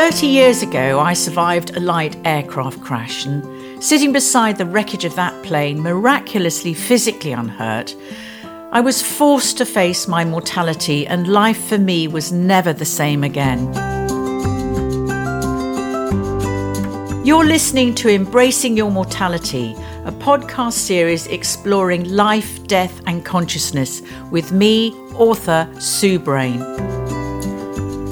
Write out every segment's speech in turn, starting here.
30 years ago, I survived a light aircraft crash, and sitting beside the wreckage of that plane, miraculously physically unhurt, I was forced to face my mortality, and life for me was never the same again. You're listening to Embracing Your Mortality, a podcast series exploring life, death, and consciousness with me, author Sue Brayne.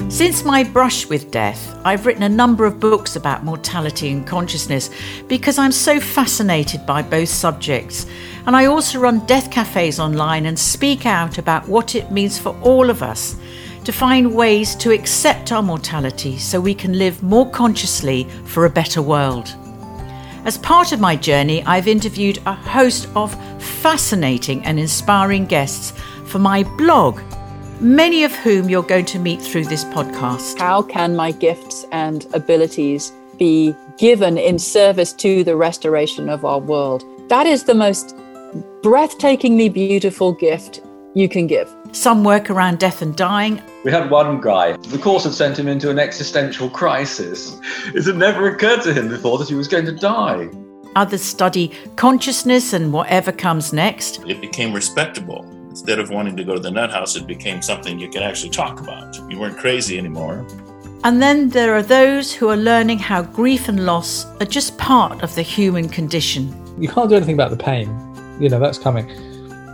Since my brush with death, I've written a number of books about mortality and consciousness because I'm so fascinated by both subjects. And I also run death cafes online and speak out about what it means for all of us to find ways to accept our mortality so we can live more consciously for a better world. As part of my journey, I've interviewed a host of fascinating and inspiring guests for my blog many of whom you're going to meet through this podcast. How can my gifts and abilities be given in service to the restoration of our world? That is the most breathtakingly beautiful gift you can give. Some work around death and dying. We had one guy, the course had sent him into an existential crisis. It had never occurred to him before that he was going to die. Others study consciousness and whatever comes next. It became respectable instead of wanting to go to the nut house, it became something you could actually talk about. You weren't crazy anymore. And then there are those who are learning how grief and loss are just part of the human condition. You can't do anything about the pain. You know, that's coming.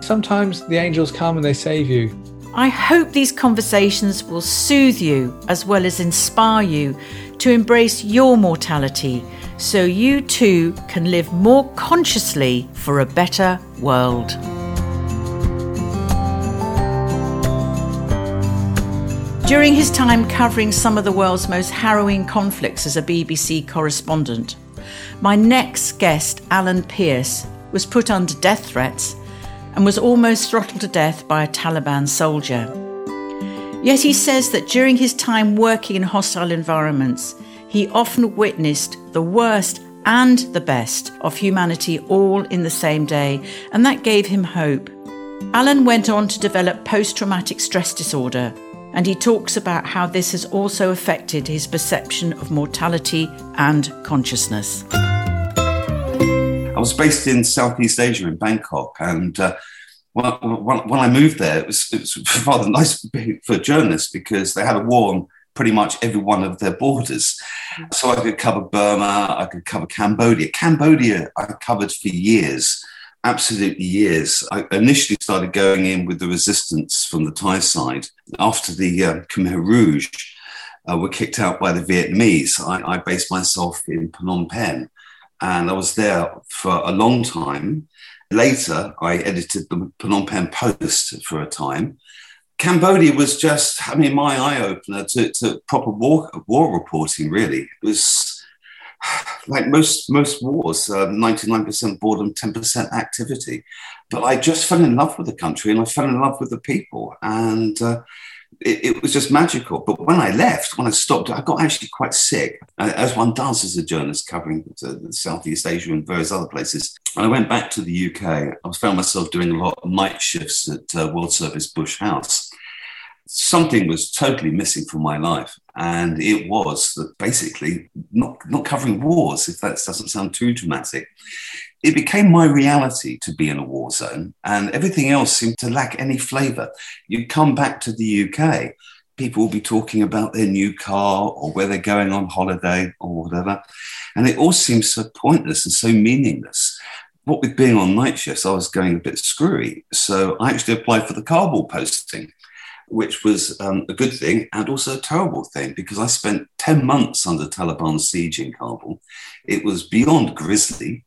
Sometimes the angels come and they save you. I hope these conversations will soothe you as well as inspire you to embrace your mortality so you too can live more consciously for a better world. During his time covering some of the world's most harrowing conflicts as a BBC correspondent, my next guest, Alan Pearce, was put under death threats and was almost throttled to death by a Taliban soldier. Yet he says that during his time working in hostile environments, he often witnessed the worst and the best of humanity all in the same day, and that gave him hope. Alan went on to develop post traumatic stress disorder and he talks about how this has also affected his perception of mortality and consciousness. I was based in Southeast Asia in Bangkok, and uh, when, when, when, I moved there, it was, it was rather nice for journalists because they had a war on pretty much every one of their borders. So I could cover Burma, I could cover Cambodia. Cambodia, I covered for years absolutely years. I initially started going in with the resistance from the Thai side. After the uh, Khmer Rouge uh, were kicked out by the Vietnamese, I, I, based myself in Phnom Penh and I was there for a long time. Later, I edited the Phnom Penh Post for a time. Cambodia was just, I mean, my eye opener to, to proper war, war reporting, really. It was like most most wars, uh, 99% boredom, 10% activity. But I just fell in love with the country and I fell in love with the people. And uh, it, it, was just magical. But when I left, when I stopped, I got actually quite sick, uh, as one does as a journalist covering Southeast Asia and various other places. And I went back to the UK. I found myself doing a lot of night shifts at uh, World Service Bush House something was totally missing from my life. And it was that basically not, not covering wars, if that doesn't sound too dramatic. It became my reality to be in a war zone, and everything else seemed to lack any flavor. You come back to the UK, people will be talking about their new car or where they're going on holiday or whatever. And it all seems so pointless and so meaningless. What with being on night shifts, I was going a bit screwy. So I actually applied for the Kabul posting which was um, a good thing and also a terrible thing because I spent 10 months under Taliban siege in Kabul. It was beyond grisly.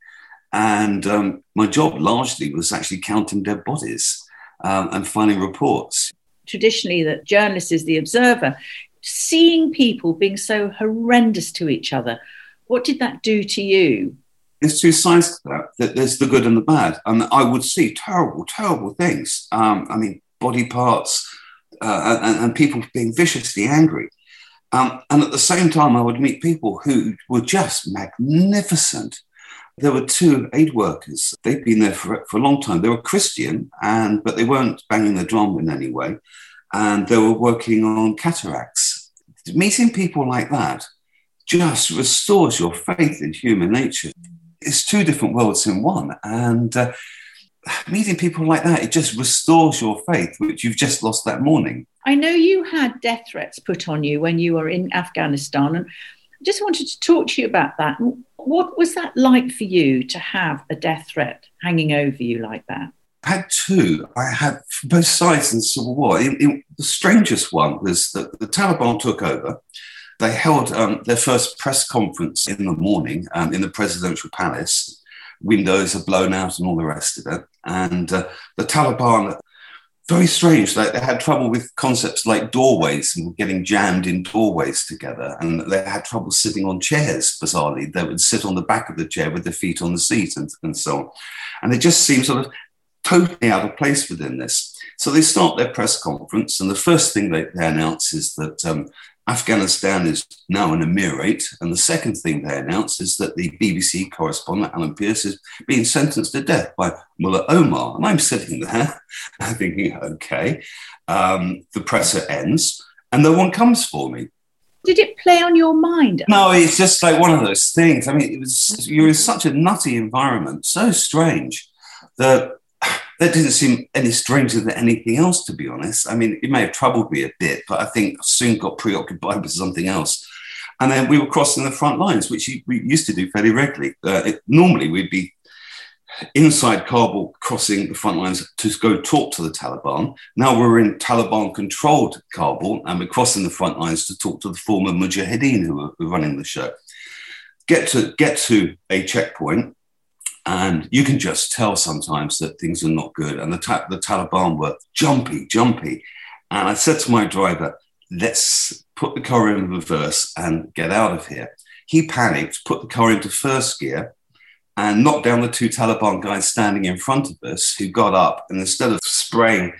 And um, my job largely was actually counting dead bodies um, and finding reports. Traditionally, that journalist is the observer. Seeing people being so horrendous to each other, what did that do to you? There's two sides to that. that there's the good and the bad. And I would see terrible, terrible things. Um, I mean, body parts, uh, and, and, people being viciously angry. Um, and at the same time, I would meet people who were just magnificent. There were two aid workers. They'd been there for, for a long time. They were Christian, and but they weren't banging the drum in any way. And they were working on cataracts. Meeting people like that just restores your faith in human nature. It's two different worlds in one. And uh, meeting people like that, it just restores your faith, which you've just lost that morning. I know you had death threats put on you when you were in Afghanistan. And I just wanted to talk to you about that. What was that like for you to have a death threat hanging over you like that? I had two. I had both sides in the Civil War. In, in, the strangest one was that the Taliban took over. They held um, their first press conference in the morning um, in the presidential palace. Windows are blown out and all the rest of it. And uh, the Taliban very strange. Like they had trouble with concepts like doorways and getting jammed in doorways together, and they had trouble sitting on chairs. Bizarrely, they would sit on the back of the chair with their feet on the seat, and, and so on. And they just seemed sort of totally out of place within this. So they start their press conference, and the first thing they, they announce is that um, Afghanistan is now an emirate. And the second thing they announced is that the BBC correspondent, Alan Pearce, is being sentenced to death by Mullah Omar. And I'm sitting there thinking, okay, um, the presser ends and no one comes for me. Did it play on your mind? No, it's just like one of those things. I mean, it was you're in such a nutty environment, so strange that that didn't seem any stranger than anything else, to be honest. I mean, it may have troubled me a bit, but I think I soon got preoccupied with something else. And then we were crossing the front lines, which we used to do fairly regularly. Uh, it, normally, we'd be inside Kabul crossing the front lines to go talk to the Taliban. Now we're in Taliban controlled Kabul and we're crossing the front lines to talk to the former Mujahideen who were, running the show. Get to, get to a checkpoint and you can just tell sometimes that things are not good. And the, ta- the Taliban were jumpy, jumpy. And I said to my driver, let's put the car in reverse and get out of here. He panicked, put the car into first gear, and knocked down the two Taliban guys standing in front of us, who got up and instead of spraying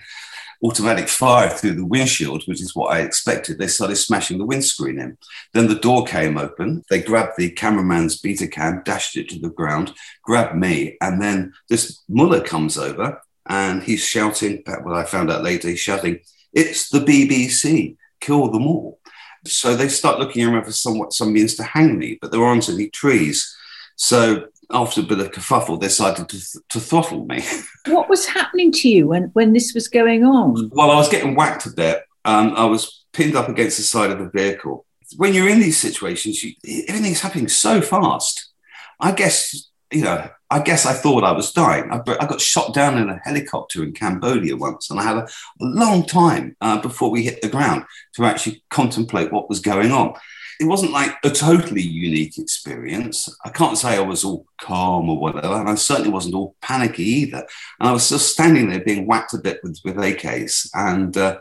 automatic fire through the windshield, which is what I expected. They started smashing the windscreen in. Then the door came open. They grabbed the cameraman's beta cam, dashed it to the ground, grabbed me, and then this mullah comes over and he's shouting, what I found out later, he's shouting, It's the BBC, kill them all. So they start looking around for some means to hang me, but there aren't any trees. So after a bit of kerfuffle, they decided to, th- to throttle me. What was happening to you when, when this was going on? Well, I was getting whacked a bit. Um, I was pinned up against the side of the vehicle. When you're in these situations, you, everything's happening so fast. I guess, you know, I guess I thought I was dying. I, I got shot down in a helicopter in Cambodia once, and I had a, a long time uh, before we hit the ground to actually contemplate what was going on it wasn't like a totally unique experience. I can't say I was all calm or whatever, and I certainly wasn't all panicky either. And I was just standing there being whacked a bit with, with AKs, and uh,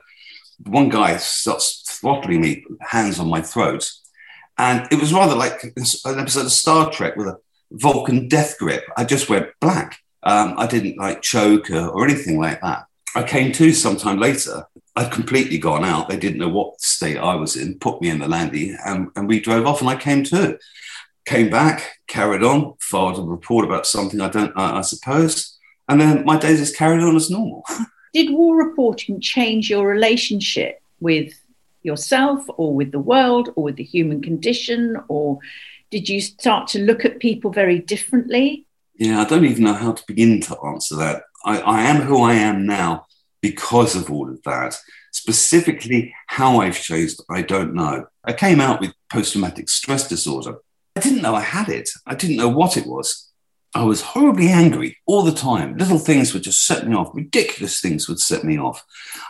one guy starts throttling me, hands on my throat. And it was rather like an episode of Star Trek with a Vulcan death grip. I just went black. Um, I didn't like choke or, or anything like that. I came to sometime later I'd completely gone out. They didn't know what state I was in, put me in the landy, and, and we drove off and I came to. Came back, carried on, filed a report about something I don't, I, I suppose. And then my days just carried on as normal. Did war reporting change your relationship with yourself or with the world or with the human condition? Or did you start to look at people very differently? Yeah, I don't even know how to begin to answer that. I, I am who I am now because of all of that. Specifically, how I've changed, I don't know. I came out with post traumatic stress disorder. I didn't know I had it, I didn't know what it was. I was horribly angry all the time. Little things would just set me off, ridiculous things would set me off.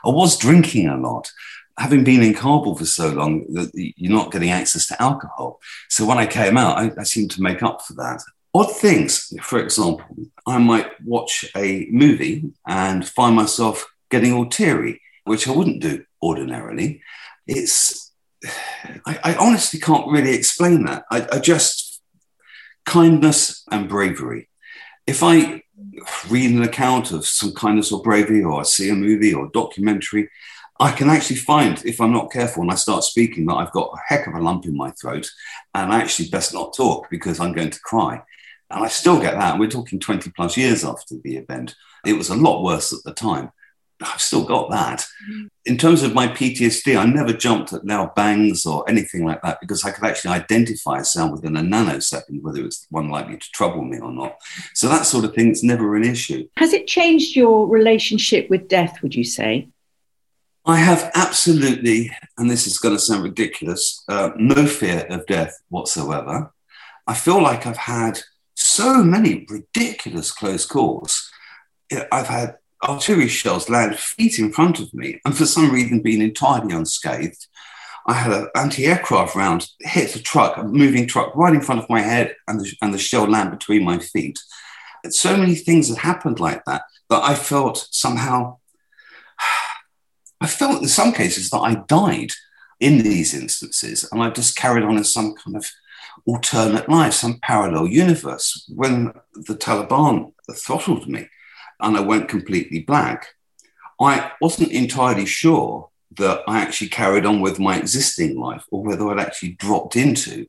I was drinking a lot. Having been in Kabul for so long, that you're not getting access to alcohol. So when I came out, I, I seemed to make up for that odd things. For example, I might watch a movie and find myself getting all teary, which I wouldn't do ordinarily. It's, I, I honestly can't really explain that. I, I just, kindness and bravery. If I read an account of some kindness or bravery, or I see a movie or documentary, I can actually find, if I'm not careful and I start speaking, that I've got a heck of a lump in my throat and I actually best not talk because I'm going to cry. And I still get that. We're talking 20 plus years after the event. It was a lot worse at the time. I've still got that. In terms of my PTSD, I never jumped at loud bangs or anything like that because I could actually identify a sound within a nanosecond, whether it's one likely to trouble me or not. So that sort of thing is never an issue. Has it changed your relationship with death, would you say? I have absolutely, and this is going to sound ridiculous, uh, no fear of death whatsoever. I feel like I've had so many ridiculous close calls. I've had artillery shells land feet in front of me, and for some reason, being entirely unscathed. I had an anti-aircraft round hit a truck, a moving truck, right in front of my head, and the, and the shell land between my feet. And so many things had happened like that that I felt somehow. I felt in some cases that I died in these instances, and I just carried on in some kind of alternate life, some parallel universe. When the Taliban throttled me, and I went completely black. I wasn't entirely sure that I actually carried on with my existing life or whether I'd actually dropped into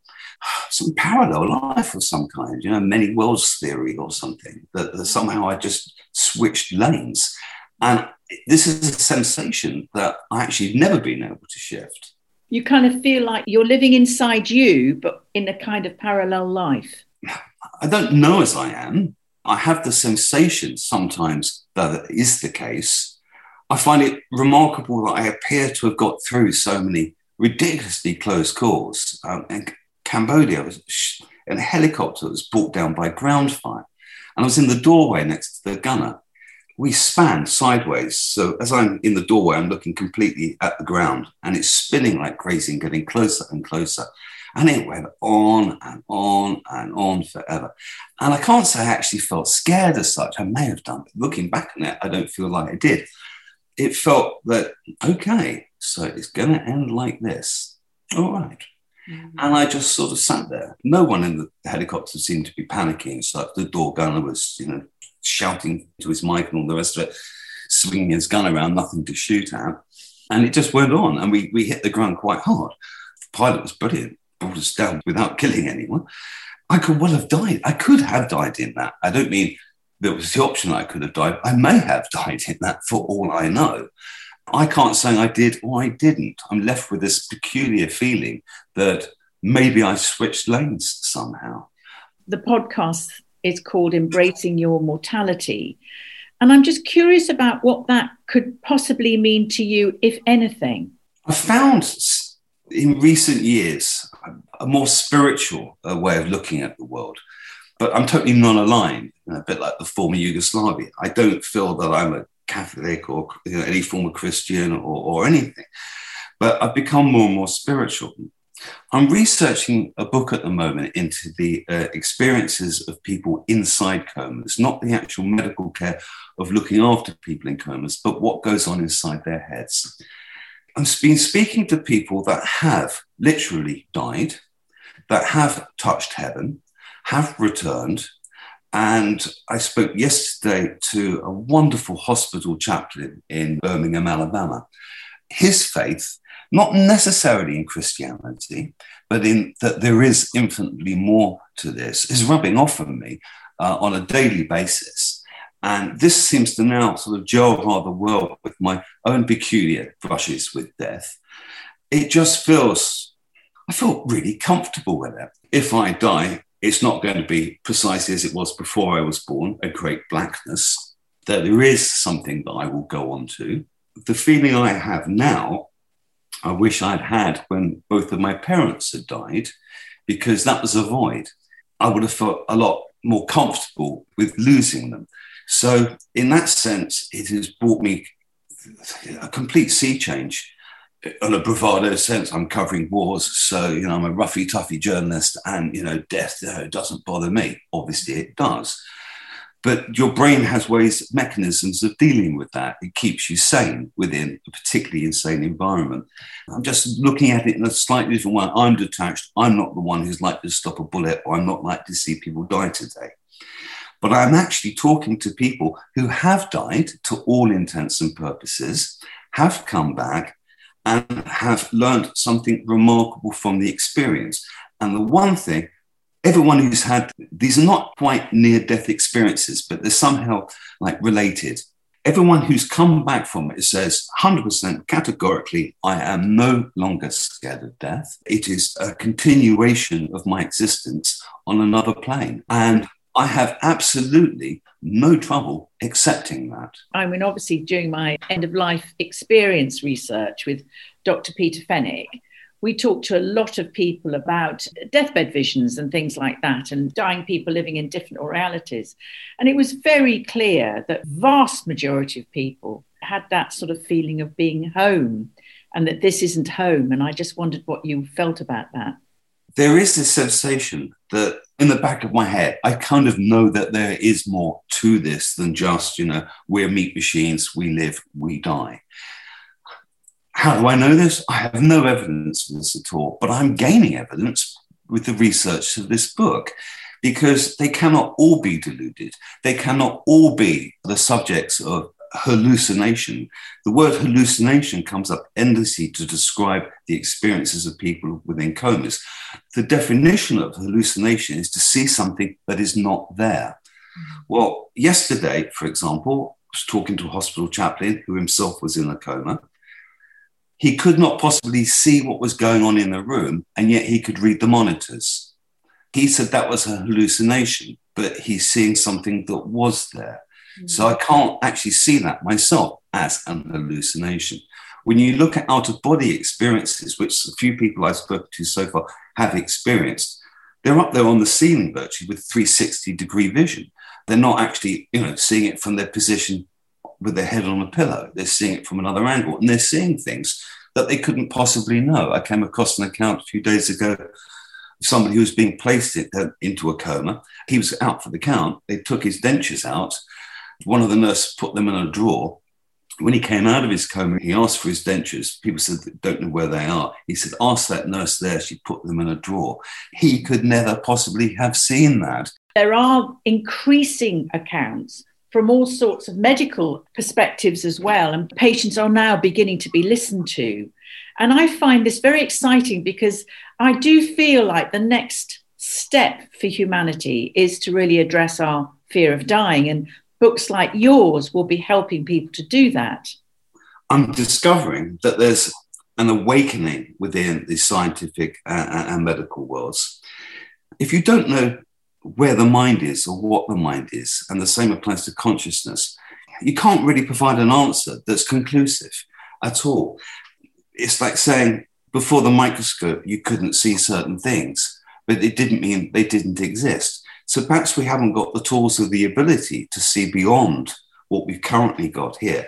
some parallel life of some kind, you know, many worlds theory or something, that, that somehow I just switched lanes. And this is a sensation that I actually never been able to shift. You kind of feel like you're living inside you, but in a kind of parallel life. I don't know as I am. I have the sensation sometimes that it is the case. I find it remarkable that I appear to have got through so many ridiculously close calls. Um, in Cambodia, was in a helicopter was brought down by ground fire. And I was in the doorway next to the gunner. We span sideways. So as I'm in the doorway, I'm looking completely at the ground and it's spinning like crazy and getting closer and closer. And it went on and on and on forever. And I can't say I actually felt scared as such. I may have done, but looking back on it, I don't feel like I did. It felt that, okay, so it's going to end like this. All right. mm-hmm. And I just sort of sat there. No one in the helicopter seemed to be panicking. So the door gunner was, you know, shouting to his mic and all the rest of it, swinging his gun around, nothing to shoot at. And it just went on. And we, we hit the ground quite hard. The pilot was brilliant brought us down without killing anyone. I could well have died. I could have died in that. I don't mean there was the option I could have died. I may have died in that for all I know. I can't say I did or I didn't. I'm left with this peculiar feeling that maybe I switched lanes somehow. The podcast is called Embracing Your Mortality. And I'm just curious about what that could possibly mean to you, if anything. I found in recent years a more spiritual uh, way of looking at the world. But I'm totally non-aligned, a bit like the former Yugoslavia. I don't feel that I'm a Catholic or you know, any form of Christian or, or anything. But I've become more and more spiritual. I'm researching a book at the moment into the uh, experiences of people inside comas, not the actual medical care of looking after people in comas, but what goes on inside their heads. I've been speaking to people that have literally died, that have touched heaven, have returned. And I spoke yesterday to a wonderful hospital chaplain in Birmingham, Alabama. His faith, not necessarily in Christianity, but in that there is infinitely more to this, is rubbing off on me uh, on a daily basis. And this seems to now sort of gel rather well with my own peculiar brushes with death. It just feels, I feel really comfortable with it. If I die, it's not going to be precisely as it was before I was born, a great blackness. There is something that I will go on to. The feeling I have now, I wish I'd had when both of my parents had died, because that was a void. I would have felt a lot more comfortable with losing them. So, in that sense, it has brought me a complete sea change. On a bravado sense, I'm covering wars, so you know I'm a roughy, toughy journalist, and you know death you know, doesn't bother me. Obviously, it does, but your brain has ways, mechanisms of dealing with that. It keeps you sane within a particularly insane environment. I'm just looking at it in a slightly different way. I'm detached. I'm not the one who's likely to stop a bullet, or I'm not likely to see people die today. But I'm actually talking to people who have died to all intents and purposes, have come back, and have learned something remarkable from the experience. And the one thing, everyone who's had these are not quite near death experiences, but they're somehow like related. everyone who's come back from it says 100% categorically, I am no longer scared of death. It is a continuation of my existence on another plane. And I have absolutely no trouble accepting that. I mean, obviously, during my end of life experience research with Dr. Peter Fenwick, we talked to a lot of people about deathbed visions and things like that, and dying people living in different realities. And it was very clear that vast majority of people had that sort of feeling of being home and that this isn't home. And I just wondered what you felt about that. There is this sensation that in the back of my head, I kind of know that there is more to this than just, you know, we're meat machines, we live, we die. How do I know this? I have no evidence for this at all, but I'm gaining evidence with the research of this book because they cannot all be deluded. They cannot all be the subjects of hallucination. The word hallucination comes up endlessly to describe the experiences of people within comas. The definition of hallucination is to see something that is not there. Well, yesterday, for example, I was talking to a hospital chaplain who himself was in a coma he could not possibly see what was going on in the room, and yet he could read the monitors. He said that was a hallucination, but he's seeing something that was there. Mm-hmm. So I can't actually see that myself as an hallucination. When you look at out of body experiences, which a few people I've spoken to so far have experienced, they're up there on the ceiling virtually with 360 degree vision. They're not actually, you know, seeing it from their position with their head on a pillow. They're seeing it from another angle and they're seeing things that they couldn't possibly know. I came across an account a few days ago of somebody who was being placed uh, into a coma. He was out for the count. They took his dentures out. One of the nurses put them in a drawer. When he came out of his coma, he asked for his dentures. People said don't know where they are. He said, Ask that nurse there. She put them in a drawer. He could never possibly have seen that. There are increasing accounts from all sorts of medical perspectives as well. And patients are now beginning to be listened to. And I find this very exciting because I do feel like the next step for humanity is to really address our fear of dying. And books like yours will be helping people to do that. I'm discovering that there's an awakening within the scientific uh, uh, and medical worlds. If you don't know where the mind is or what the mind is. And the same applies to consciousness. You can't really provide an answer that's conclusive at all. It's like saying before the microscope, you couldn't see certain things, but it didn't mean they didn't exist. So perhaps we haven't got the tools or the ability to see beyond what we've currently got here.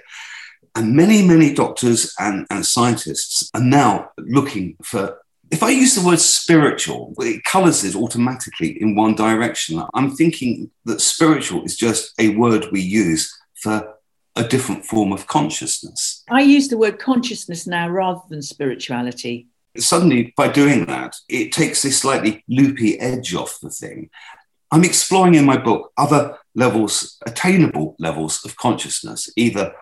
And many, many doctors and, and scientists are now looking for if I use the word spiritual, it colors it automatically in one direction. I'm thinking that spiritual is just a word we use for a different form of consciousness. I use the word consciousness now rather than spirituality. Suddenly, by doing that, it takes this slightly loopy edge off the thing. I'm exploring in my book other levels, attainable levels of consciousness, either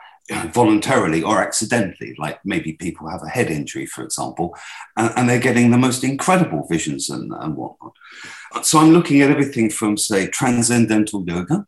voluntarily or accidentally, like maybe people have a head injury, for example, and, and they're getting the most incredible visions and, and, whatnot. So I'm looking at everything from, say, transcendental yoga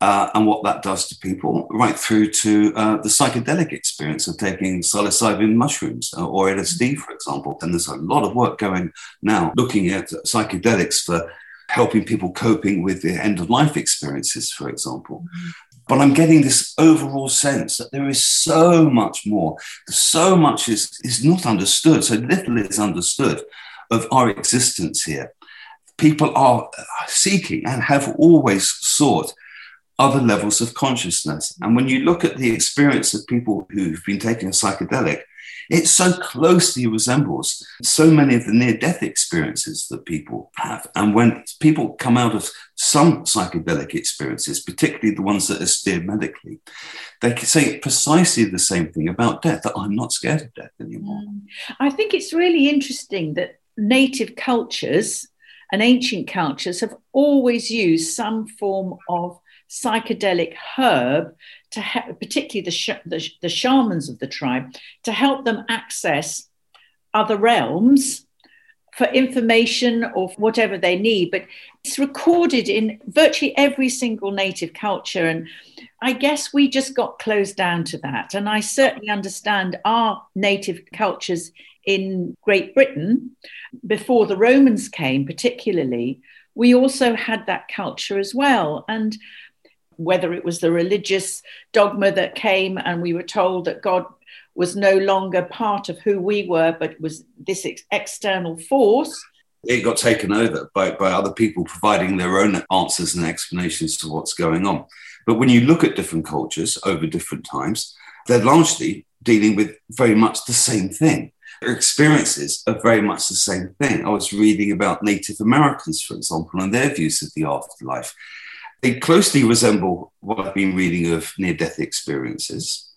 uh, and what that does to people, right through to uh, the psychedelic experience of taking psilocybin mushrooms or LSD, for example. And there's a lot of work going now looking at psychedelics for helping people coping with the end of life experiences, for example. Mm-hmm. But I'm getting this overall sense that there is so much more. So much is, is not understood. So little is understood of our existence here. People are seeking and have always sought other levels of consciousness. And when you look at the experience of people who've been taking a psychedelic, it so closely resembles so many of the near death experiences that people have. And when people come out of some psychedelic experiences, particularly the ones that are steered medically, they can say precisely the same thing about death that I'm not scared of death anymore. Mm. I think it's really interesting that native cultures and ancient cultures have always used some form of psychedelic herb to ha- particularly the, sh- the, the shamans of the tribe to help them access other realms for information or whatever they need, but it's recorded in virtually every single native culture. And I guess we just got closed down to that. And I certainly understand our native cultures in Great Britain before the Romans came, particularly. We also had that culture as well. And whether it was the religious dogma that came and we were told that God was no longer part of who we were, but was this ex- external force. It got taken over by, by other people providing their own answers and explanations to what's going on. But when you look at different cultures over different times, they're largely dealing with very much the same thing. Their experiences are very much the same thing. I was reading about Native Americans, for example, and their views of the afterlife. They closely resemble what I've been reading of near death experiences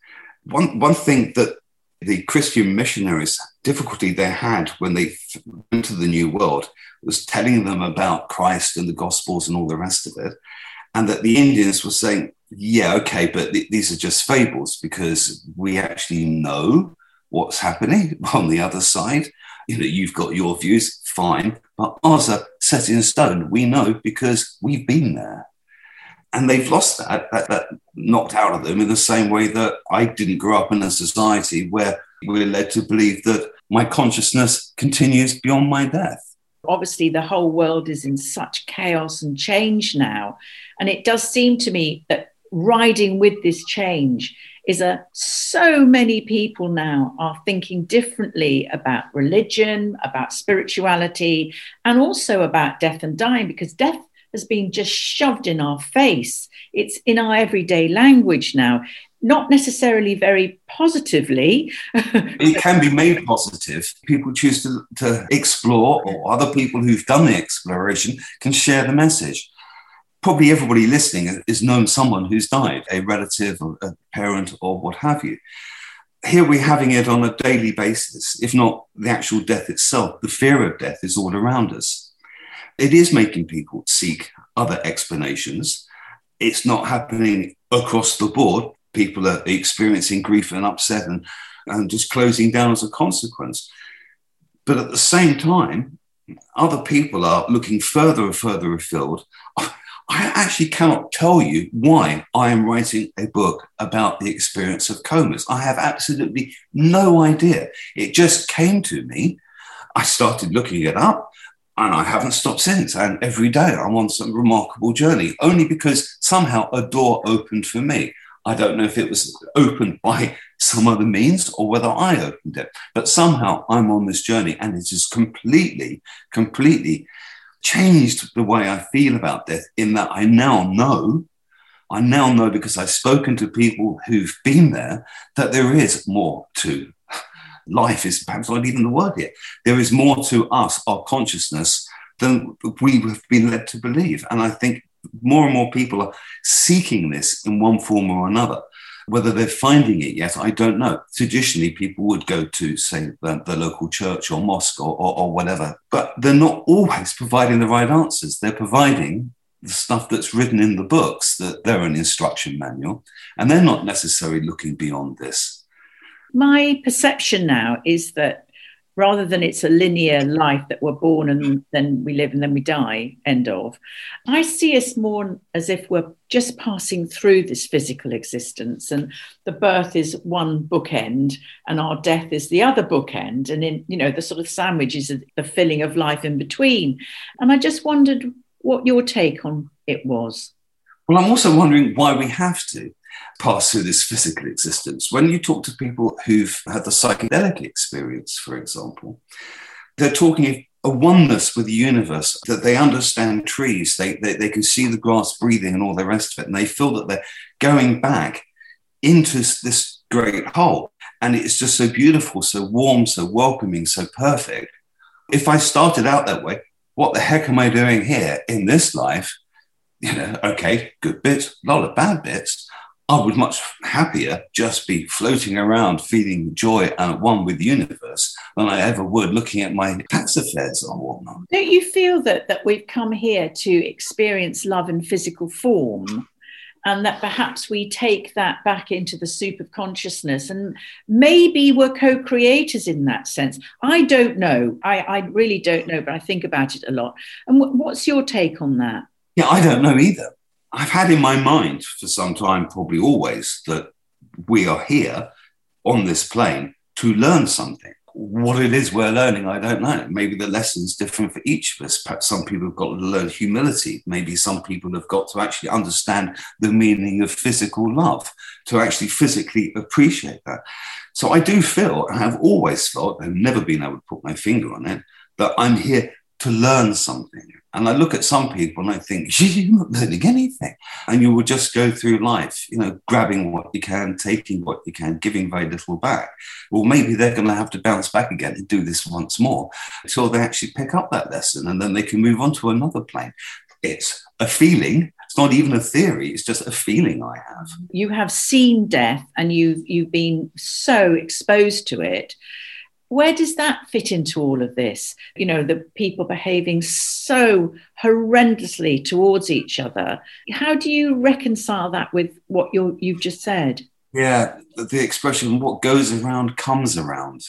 one, one thing that the Christian missionaries, difficulty they had when they went to the New World was telling them about Christ and the Gospels and all the rest of it. And that the Indians were saying, yeah, okay, but th- these are just fables because we actually know what's happening on the other side. You know, you've got your views, fine, but ours are set in stone. We know because we've been there and they've lost that, that, that knocked out of them in the same way that I didn't grow up in a society where we're led to believe that my consciousness continues beyond my death. Obviously, the whole world is in such chaos and change now. And it does seem to me that riding with this change is a so many people now are thinking differently about religion, about spirituality, and also about death and dying because death has been just shoved in our face. It's in our everyday language now, not necessarily very positively. it can be made positive. People choose to, to explore, or other people who've done the exploration can share the message. Probably everybody listening has known someone who's died, a relative, or a parent, or what have you here we're having it on a daily basis, if not the actual death itself. The fear of death is all around us it is making people seek other explanations. It's not happening across the board. People are experiencing grief and upset and, and just closing down as a consequence. But at the same time, other people are looking further and further afield. I actually cannot tell you why I am writing a book about the experience of comas. I have absolutely no idea. It just came to me. I started looking it up and I haven't stopped since. And every day I'm on some remarkable journey, only because somehow a door opened for me. I don't know if it was opened by some other means or whether I opened it, but somehow I'm on this journey and it has completely, completely changed the way I feel about death in that I now know. I now know because I've spoken to people who've been there that there is more to life is perhaps not even the word yet. There is more to us, our consciousness, than we have been led to believe. And I think more and more people are seeking this in one form or another. Whether they're finding it yet, I don't know. Traditionally, people would go to, say, the, the local church or mosque or, or, or whatever, but they're not always providing the right answers. They're providing the stuff that's written in the books, that they're an instruction manual, and they're not necessarily looking beyond this my perception now is that rather than it's a linear life that we're born and then we live and then we die, end of, I see us more as if we're just passing through this physical existence and the birth is one bookend and our death is the other bookend. And in, you know, the sort of sandwich is the filling of life in between. And I just wondered what your take on it was. Well, I'm also wondering why we have to pass through this physical existence. When you talk to people who've had the psychedelic experience, for example, they're talking of a oneness with the universe, that they understand trees, they, they, they can see the grass breathing and all the rest of it, and they feel that they're going back into this great whole. And it's just so beautiful, so warm, so welcoming, so perfect. If I started out that way, what the heck am I doing here in this life? You know, okay, good bits, a lot of bad bits, I would much happier just be floating around feeling joy and at one with the universe than I ever would looking at my tax affairs or whatnot. Don't you feel that that we've come here to experience love in physical form? and that perhaps we take that back into the soup of consciousness and maybe we're co-creators in that sense i don't know i, I really don't know but i think about it a lot and w- what's your take on that yeah i don't know either i've had in my mind for some time probably always that we are here on this plane to learn something what it is we're learning, I don't know. Maybe the lesson's different for each of us. Perhaps some people have got to learn humility. Maybe some people have got to actually understand the meaning of physical love, to actually physically appreciate that. So I do feel, and I've always felt, I've never been able to put my finger on it, that I'm here to learn something. And I look at some people and I think, you're not learning anything. And you will just go through life, you know, grabbing what you can, taking what you can, giving very little back. Well, maybe they're going to have to bounce back again and do this once more until they actually pick up that lesson and then they can move on to another plane. It's a feeling. It's not even a theory. It's just a feeling I have. You have seen death and you've you've been so exposed to it where does that fit into all of this? You know, the people behaving so horrendously towards each other. How do you reconcile that with what you you've just said? Yeah, the expression "what goes around comes around,"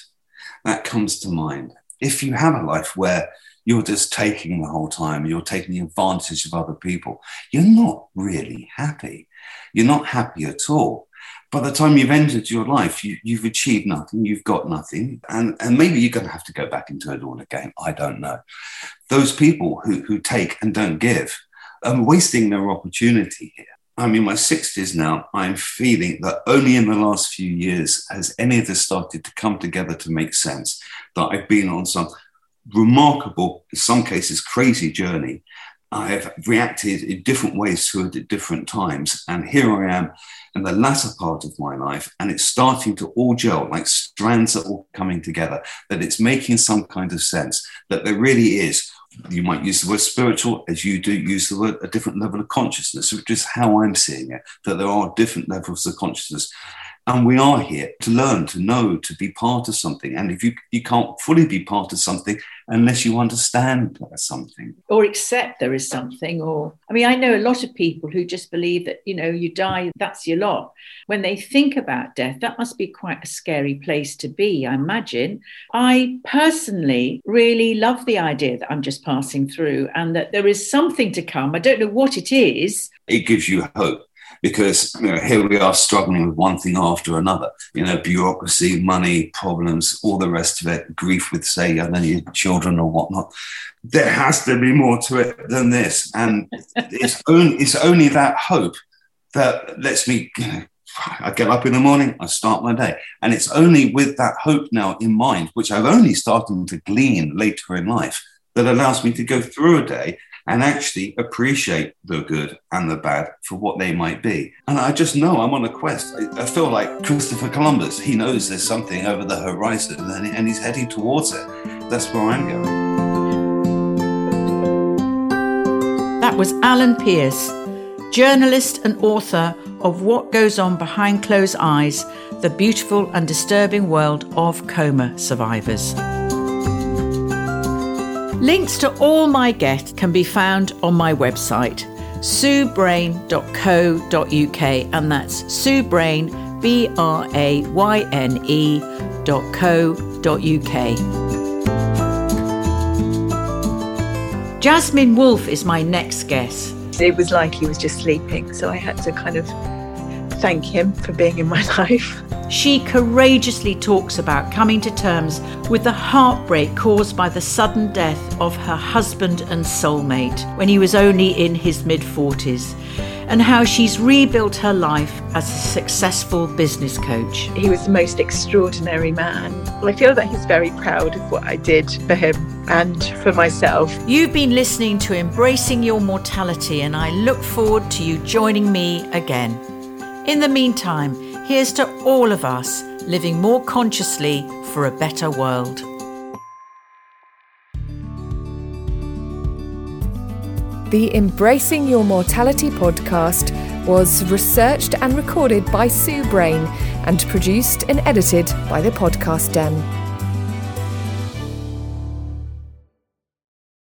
that comes to mind. If you have a life where you're just taking the whole time, you're taking advantage of other people, you're not really happy. You're not happy at all by the time you've entered your life, you, have achieved nothing, you've got nothing, and, and maybe you're going to have to go back into it all again. I don't know. Those people who, who take and don't give are wasting their opportunity here. I'm in my 60s now. I'm feeling that only in the last few years has any of this started to come together to make sense. That I've been on some remarkable, in some cases, crazy journey. I have reacted in different ways to it at different times. And here I am in the latter part of my life, and it's starting to all gel, like strands are all coming together, that it's making some kind of sense, that there really is. You might use the word spiritual as you do use the word a different level of consciousness, which is how I'm seeing it, that there are different levels of consciousness. And we are here to learn, to know, to be part of something. And if you, you can't fully be part of something unless you understand something. Or accept there is something. Or, I mean, I know a lot of people who just believe that, you know, you die, that's your lot. When they think about death, that must be quite a scary place to be, I imagine. I personally really love the idea that I'm just passing through and that there is something to come. I don't know what it is. It gives you hope because you know, here we are struggling with one thing after another. You know, bureaucracy, money, problems, all the rest of it, grief with, say, I don't children or whatnot. There has to be more to it than this, and it's only it's only that hope that lets me. You know, I get up in the morning, I start my day. And it's only with that hope now in mind, which I've only started to glean later in life, that allows me to go through a day and actually appreciate the good and the bad for what they might be. And I just know I'm on a quest. I feel like Christopher Columbus. He knows there's something over the horizon and he's heading towards it. That's where I'm going. That was Alan Pearce, journalist and author of What Goes On Behind Closed Eyes The Beautiful and Disturbing World of Coma Survivors. Links to all my guests can be found on my website, suebrayne.co.uk, and that's suebrayne, B R A Y N dot co dot UK. Jasmine Wolfe is my next guest. It was like he was just sleeping, so I had to kind of thank him for being in my life. She courageously talks about coming to terms with the heartbreak caused by the sudden death of her husband and soulmate when he was only in his mid 40s, and how she's rebuilt her life as a successful business coach. He was the most extraordinary man. I feel that he's very proud of what I did for him and for myself. You've been listening to Embracing Your Mortality, and I look forward to you joining me again. In the meantime, here's to all of us living more consciously for a better world. The Embracing Your Mortality podcast was researched and recorded by Sue Brayne and produced and edited by the Podcast Den.